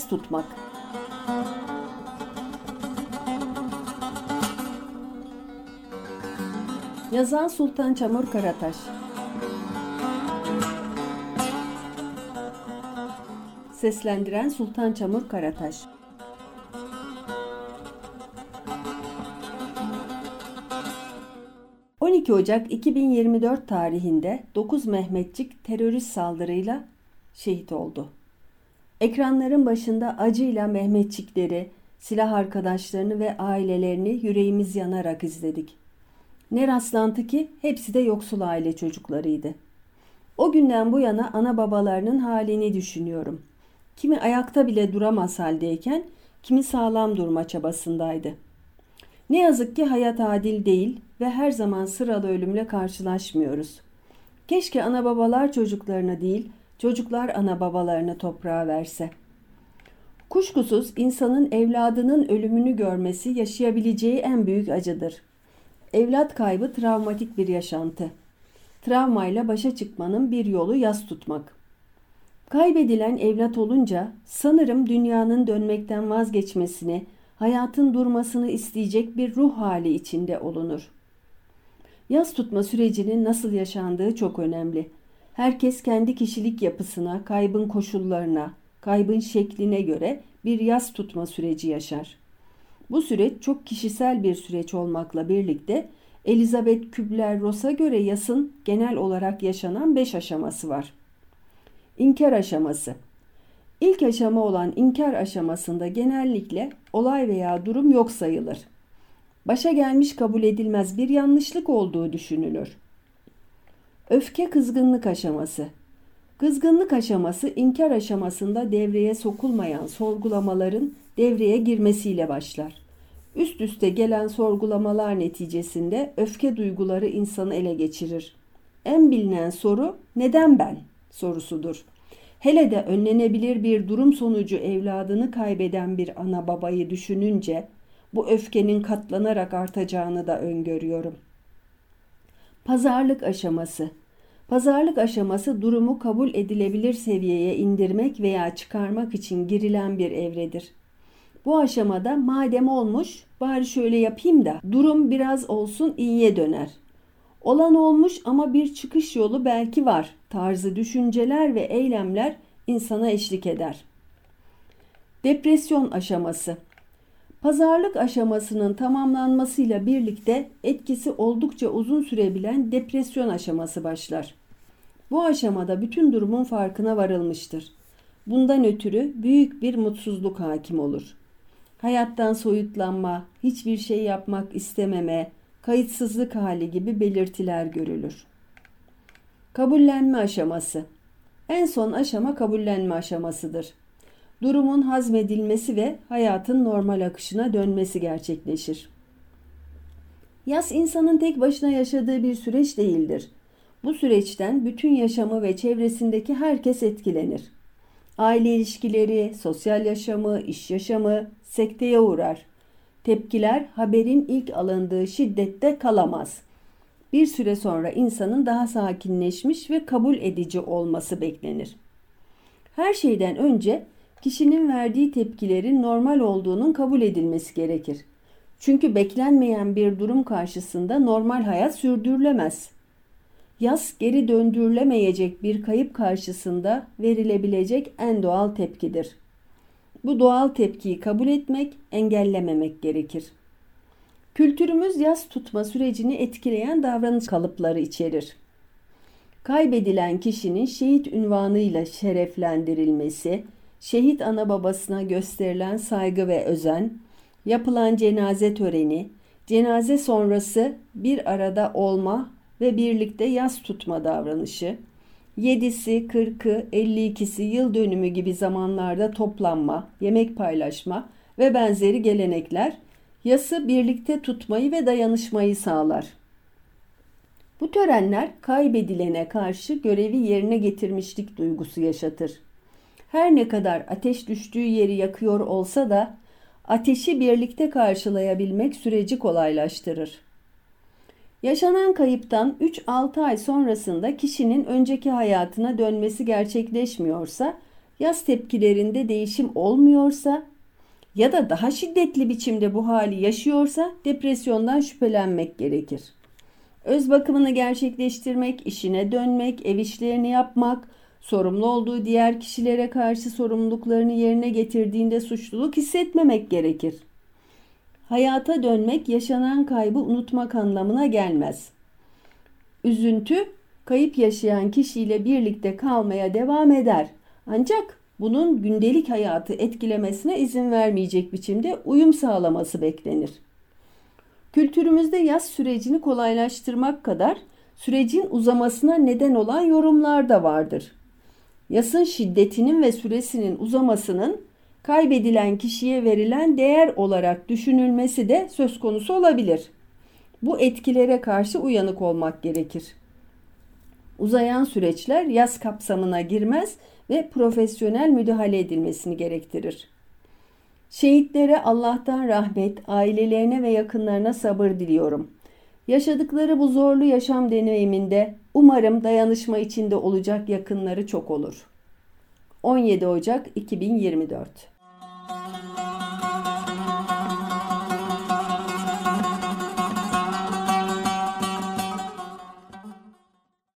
yaz tutmak. Yazan Sultan Çamur Karataş Seslendiren Sultan Çamur Karataş 12 Ocak 2024 tarihinde 9 Mehmetçik terörist saldırıyla şehit oldu. Ekranların başında acıyla Mehmetçikleri, silah arkadaşlarını ve ailelerini yüreğimiz yanarak izledik. Ne rastlantı ki hepsi de yoksul aile çocuklarıydı. O günden bu yana ana babalarının halini düşünüyorum. Kimi ayakta bile duramaz haldeyken, kimi sağlam durma çabasındaydı. Ne yazık ki hayat adil değil ve her zaman sıralı ölümle karşılaşmıyoruz. Keşke ana babalar çocuklarına değil, çocuklar ana babalarını toprağa verse. Kuşkusuz insanın evladının ölümünü görmesi yaşayabileceği en büyük acıdır. Evlat kaybı travmatik bir yaşantı. Travmayla başa çıkmanın bir yolu yas tutmak. Kaybedilen evlat olunca sanırım dünyanın dönmekten vazgeçmesini, hayatın durmasını isteyecek bir ruh hali içinde olunur. Yaz tutma sürecinin nasıl yaşandığı çok önemli. Herkes kendi kişilik yapısına, kaybın koşullarına, kaybın şekline göre bir yaz tutma süreci yaşar. Bu süreç çok kişisel bir süreç olmakla birlikte Elizabeth Kübler-Ross'a göre yasın genel olarak yaşanan beş aşaması var. İnkar aşaması İlk aşama olan inkar aşamasında genellikle olay veya durum yok sayılır. Başa gelmiş kabul edilmez bir yanlışlık olduğu düşünülür. Öfke kızgınlık aşaması. Kızgınlık aşaması inkar aşamasında devreye sokulmayan sorgulamaların devreye girmesiyle başlar. Üst üste gelen sorgulamalar neticesinde öfke duyguları insanı ele geçirir. En bilinen soru neden ben sorusudur. Hele de önlenebilir bir durum sonucu evladını kaybeden bir ana babayı düşününce bu öfkenin katlanarak artacağını da öngörüyorum. Pazarlık aşaması Pazarlık aşaması durumu kabul edilebilir seviyeye indirmek veya çıkarmak için girilen bir evredir. Bu aşamada madem olmuş bari şöyle yapayım da durum biraz olsun iyiye döner. Olan olmuş ama bir çıkış yolu belki var tarzı düşünceler ve eylemler insana eşlik eder. Depresyon aşaması Pazarlık aşamasının tamamlanmasıyla birlikte etkisi oldukça uzun sürebilen depresyon aşaması başlar. Bu aşamada bütün durumun farkına varılmıştır. Bundan ötürü büyük bir mutsuzluk hakim olur. Hayattan soyutlanma, hiçbir şey yapmak istememe, kayıtsızlık hali gibi belirtiler görülür. Kabullenme aşaması En son aşama kabullenme aşamasıdır. Durumun hazmedilmesi ve hayatın normal akışına dönmesi gerçekleşir. Yas insanın tek başına yaşadığı bir süreç değildir. Bu süreçten bütün yaşamı ve çevresindeki herkes etkilenir. Aile ilişkileri, sosyal yaşamı, iş yaşamı sekteye uğrar. Tepkiler haberin ilk alındığı şiddette kalamaz. Bir süre sonra insanın daha sakinleşmiş ve kabul edici olması beklenir. Her şeyden önce kişinin verdiği tepkilerin normal olduğunun kabul edilmesi gerekir. Çünkü beklenmeyen bir durum karşısında normal hayat sürdürülemez. Yas geri döndürülemeyecek bir kayıp karşısında verilebilecek en doğal tepkidir. Bu doğal tepkiyi kabul etmek, engellememek gerekir. Kültürümüz yas tutma sürecini etkileyen davranış kalıpları içerir. Kaybedilen kişinin şehit ünvanıyla şereflendirilmesi, şehit ana babasına gösterilen saygı ve özen, yapılan cenaze töreni, cenaze sonrası bir arada olma ve birlikte yas tutma davranışı, 7'si, 40'ı, 52'si yıl dönümü gibi zamanlarda toplanma, yemek paylaşma ve benzeri gelenekler yası birlikte tutmayı ve dayanışmayı sağlar. Bu törenler kaybedilene karşı görevi yerine getirmişlik duygusu yaşatır. Her ne kadar ateş düştüğü yeri yakıyor olsa da ateşi birlikte karşılayabilmek süreci kolaylaştırır. Yaşanan kayıptan 3-6 ay sonrasında kişinin önceki hayatına dönmesi gerçekleşmiyorsa yaz tepkilerinde değişim olmuyorsa ya da daha şiddetli biçimde bu hali yaşıyorsa depresyondan şüphelenmek gerekir. Öz bakımını gerçekleştirmek, işine dönmek, ev işlerini yapmak, sorumlu olduğu diğer kişilere karşı sorumluluklarını yerine getirdiğinde suçluluk hissetmemek gerekir. Hayata dönmek yaşanan kaybı unutmak anlamına gelmez. Üzüntü kayıp yaşayan kişiyle birlikte kalmaya devam eder. Ancak bunun gündelik hayatı etkilemesine izin vermeyecek biçimde uyum sağlaması beklenir. Kültürümüzde yaz sürecini kolaylaştırmak kadar sürecin uzamasına neden olan yorumlar da vardır. Yasın şiddetinin ve süresinin uzamasının kaybedilen kişiye verilen değer olarak düşünülmesi de söz konusu olabilir. Bu etkilere karşı uyanık olmak gerekir. Uzayan süreçler yaz kapsamına girmez ve profesyonel müdahale edilmesini gerektirir. Şehitlere Allah'tan rahmet, ailelerine ve yakınlarına sabır diliyorum. Yaşadıkları bu zorlu yaşam deneyiminde umarım dayanışma içinde olacak yakınları çok olur. 17 Ocak 2024